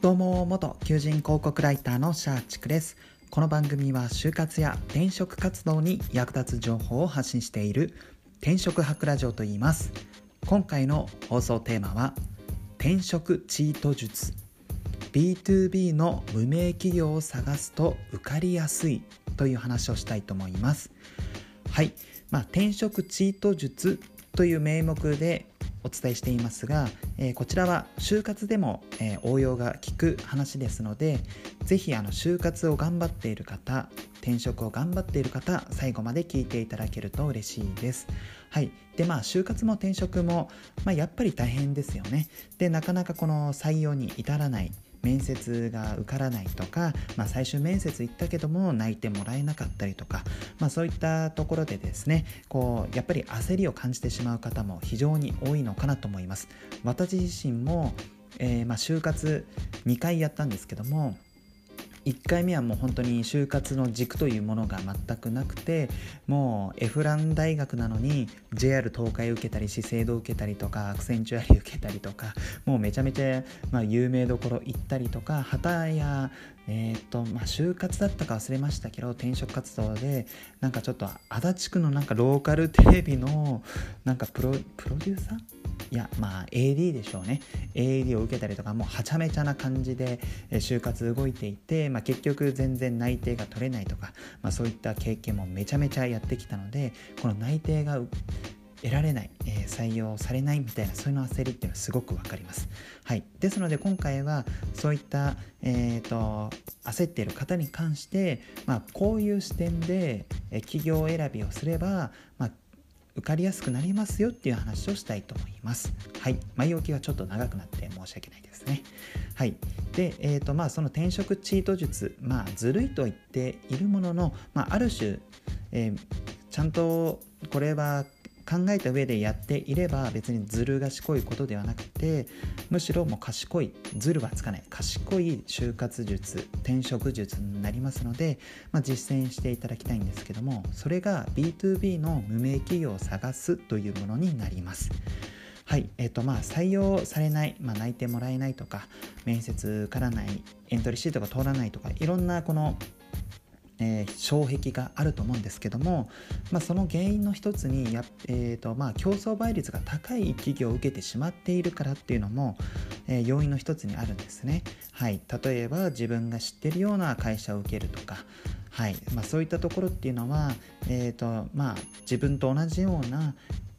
どうも元求人広告ライターのシャーチクです。この番組は就活や転職活動に役立つ情報を発信している転職博ラジオと言います。今回の放送テーマは転職チート術。B2B の無名企業を探すと受かりやすいという話をしたいと思います。はい、まあ、転職チート術という名目でお伝えしていますが、えー、こちらは就活でも、えー、応用が効く話ですので是非あの就活を頑張っている方転職を頑張っている方最後まで聞いていただけると嬉しいです。はい、でまあ就活も転職も、まあ、やっぱり大変ですよね。でなかなかこの採用に至らない面接が受からないとか、まあ、最終面接行ったけども泣いてもらえなかったりとか、まあ、そういったところでですねこうやっぱり焦りを感じてしまう方も非常に多いのかなと思います。私自身も、えー、まあ、就活2回やったんですけども1回目はもう本当に就活の軸というものが全くなくてもうエフラン大学なのに JR 東海受けたり資生堂受けたりとかアクセンチュアリ受けたりとかもうめちゃめちゃ、まあ、有名どころ行ったりとか旗やえー、っとまあ就活だったか忘れましたけど転職活動でなんかちょっと足立区のなんかローカルテレビのなんかプロプロデューサー？いやまあ AD でしょうね。AD を受けたりとかもうはちゃめちゃな感じで就活動いていて、まあ、ま結局全然内定が取れないとか、まあ、そういった経験もめちゃめちゃやってきたのでこの内定が得られない、えー、採用されないみたいなそういうの焦りっていうのはすごく分かります。はい、ですので今回はそういった、えーと、焦っている方に関して、まあ、こういう視点で、企業選びをすれば、まあ、受かりやすくなりますよっていう話をしたいと思います。はい。前置きがちょっと長くなって申し訳ないですね。はい。で、えっ、ー、と、まあ、その転職チート術、まあ、ずるいと言っているものの、まあ、ある種、えー、ちゃんとこれは考えた上でやっていれば別にずる賢いことではなくてむしろもう賢いずるはつかない賢い就活術転職術になりますので、まあ、実践していただきたいんですけどもそれが B2B の無名企業を探すというものになります。はい、えっ、ー、とまあ採用されない、まあ、内定もらえないとか面接受からないエントリーシートが通らないとかいろんなこのえー、障壁があると思うんですけども、まあ、その原因の一つにや、えーとまあ、競争倍率が高い企業を受けてしまっているからっていうのも、えー、要因の一つにあるんですね、はい、例えば自分が知ってるような会社を受けるとか、はい。まあ、そういったところっていうのは、えーとまあ、自分と同じような、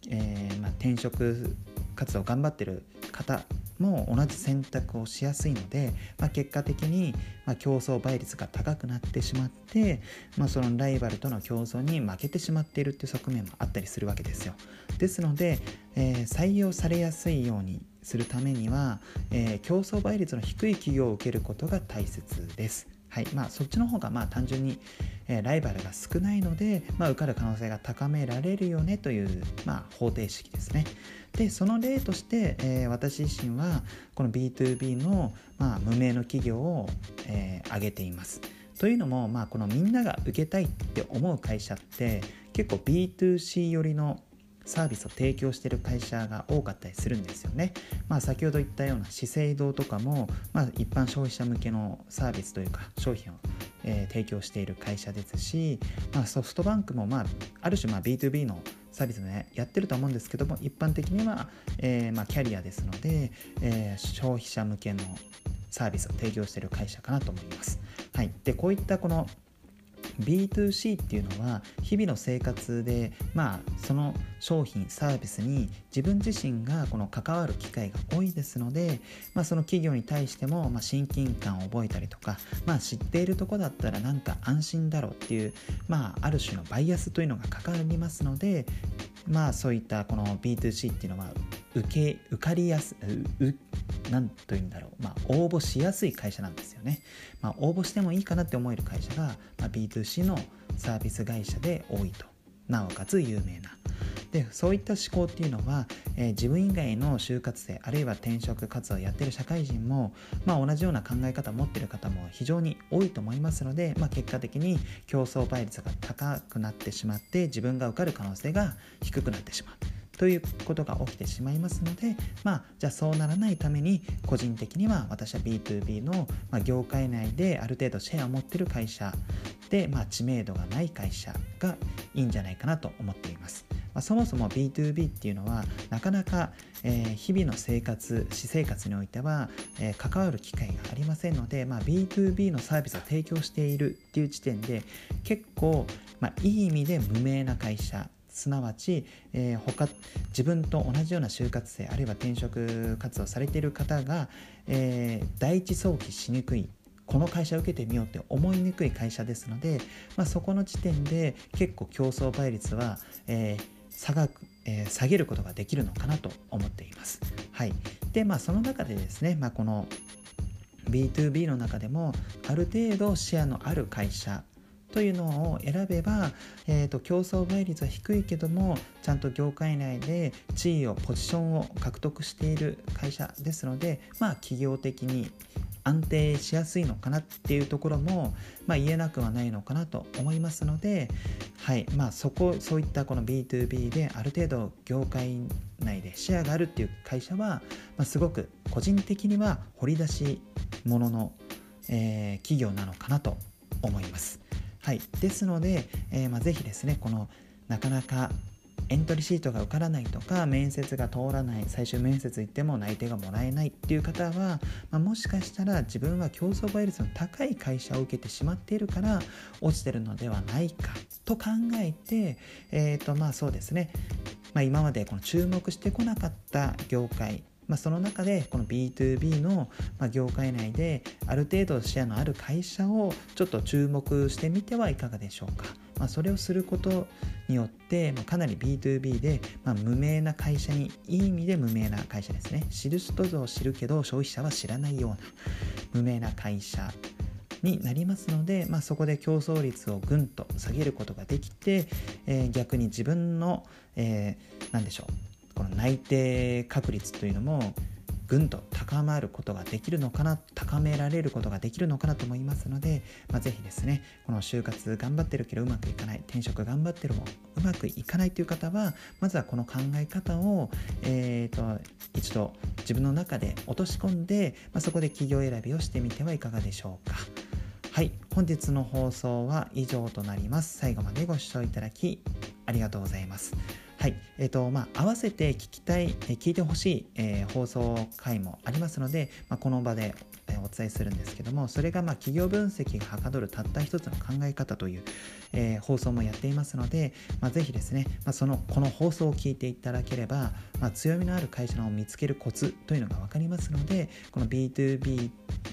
えーまあ、転職活動を頑張ってる方も同じ選択をしやすいので、まあ、結果的に、ま競争倍率が高くなってしまって、まあ、そのライバルとの競争に負けてしまっているっていう側面もあったりするわけですよ。ですので、えー、採用されやすいようにするためには、えー、競争倍率の低い企業を受けることが大切です。はいまあ、そっちの方がまあ単純に、えー、ライバルが少ないので、まあ、受かる可能性が高められるよねという、まあ、方程式ですね。でその例として、えー、私自身はこの B2B の、まあ、無名の企業を、えー、挙げています。というのも、まあ、このみんなが受けたいって思う会社って結構 B2C 寄りのサービスを提供している会社が多かったりするんですよね。まあ、先ほど言ったような資生堂とかも、まあ、一般消費者向けのサービスというか商品を、えー、提供している会社ですし、まあ、ソフトバンクも、まあ、ある種まあ B2B のサービスねやってると思うんですけども一般的には、えー、まあ、キャリアですので、えー、消費者向けのサービスを提供している会社かなと思います。はい、でこういったこの B2C っていうのは日々の生活でまあその商品サービスに自分自身がこの関わる機会が多いですので、まあ、その企業に対してもま親近感を覚えたりとか、まあ、知っているとこだったらなんか安心だろうっていう、まあ、ある種のバイアスというのがかかりますのでまあそういったこの B2C っていうのは受け受かりやす何と言うんだろう、まあ、応募しやすい会社なんですよね、まあ、応募してもいいかなって思える会社が、まあ、B2C のサービス会社で多いとなおかつ有名なでそういった思考っていうのは、えー、自分以外の就活生あるいは転職活動をやってる社会人も、まあ、同じような考え方を持ってる方も非常に多いと思いますので、まあ、結果的に競争倍率が高くなってしまって自分が受かる可能性が低くなってしまうということが起きてしまいますのでまあじゃあそうならないために個人的には私は B2B の、まあ、業界内である程度シェアを持ってる会社で、まあ、知名度がない会社がいいんじゃないかなと思っています。まあ、そもそも B2B っていうのはなかなか、えー、日々の生活私生活においては、えー、関わる機会がありませんので、まあ、B2B のサービスを提供しているっていう時点で結構、まあ、いい意味で無名な会社すなわち、えー、他自分と同じような就活生あるいは転職活動されている方が、えー、第一早期しにくいこの会社を受けてみようって思いにくい会社ですので、まあ、そこの時点で結構競争倍率は、えー、下がえー、下げることができるのかなと思っています。はい、でまあその中でですね、まあ、この B2B の中でもある程度シェアのある会社というのを選べば、えーと、競争倍率は低いけどもちゃんと業界内で地位をポジションを獲得している会社ですのでまあ企業的に安定しやすいのかなっていうところも、まあ、言えなくはないのかなと思いますので、はいまあ、そこそういったこの B2B である程度業界内でシェアがあるっていう会社は、まあ、すごく個人的には掘り出し物の、えー、企業なのかなと思います。はい、ですので、えーまあ、ぜひですねこのなかなかエントリーシートが受からないとか面接が通らない最終面接行っても内定がもらえないっていう方は、まあ、もしかしたら自分は競争倍率の高い会社を受けてしまっているから落ちてるのではないかと考えてえっ、ー、とまあそうですね、まあ、今までこの注目してこなかった業界まあ、その中でこの B2B の業界内である程度シェアのある会社をちょっと注目してみてはいかがでしょうか。まあ、それをすることによって、まあ、かなり B2B で、まあ、無名な会社にいい意味で無名な会社ですね知る人ぞ知るけど消費者は知らないような無名な会社になりますので、まあ、そこで競争率をぐんと下げることができて、えー、逆に自分の、えー、何でしょうこの内定確率というのもぐんと高まることができるのかな高められることができるのかなと思いますので、まあ、ぜひですねこの就活頑張ってるけどうまくいかない転職頑張ってるもうまくいかないという方はまずはこの考え方を、えーと、一度自分の中で落とし込んで、まあ、そこで企業選びをしてみてはいかがでしょうか。はい、本日の放送は以上となります。最後までご視聴いただきありがとうございます。はい、えーとまあ、合わせて聞きたい、え聞いてほしい、えー、放送回もありますので、まあ、この場で、えお伝えするんですけどもそれがまあ企業分析がはかどるたった一つの考え方という、えー、放送もやっていますので、まあ、ぜひですね、まあ、そのこの放送を聞いていただければ、まあ、強みのある会社を見つけるコツというのが分かりますのでこの B2B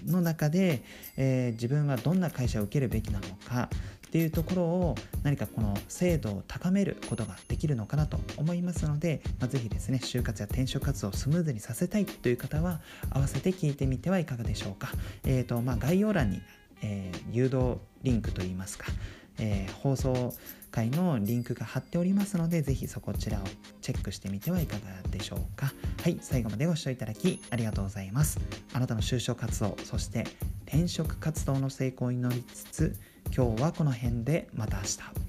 の中で、えー、自分はどんな会社を受けるべきなのかっていうところを何かこの精度を高めることができるのかなと思いますので、まあ、ぜひですね就活や転職活動をスムーズにさせたいという方は合わせて聞いてみてはいかがでしょうか、えーとまあ、概要欄に、えー、誘導リンクといいますか、えー、放送回のリンクが貼っておりますので、ぜひそこちらをチェックしてみてはいかがでしょうか。はい、最後までご視聴いただきありがとうございます。あなたの就職活動、そして転職活動の成功を祈りつつ、今日はこの辺でまた明日。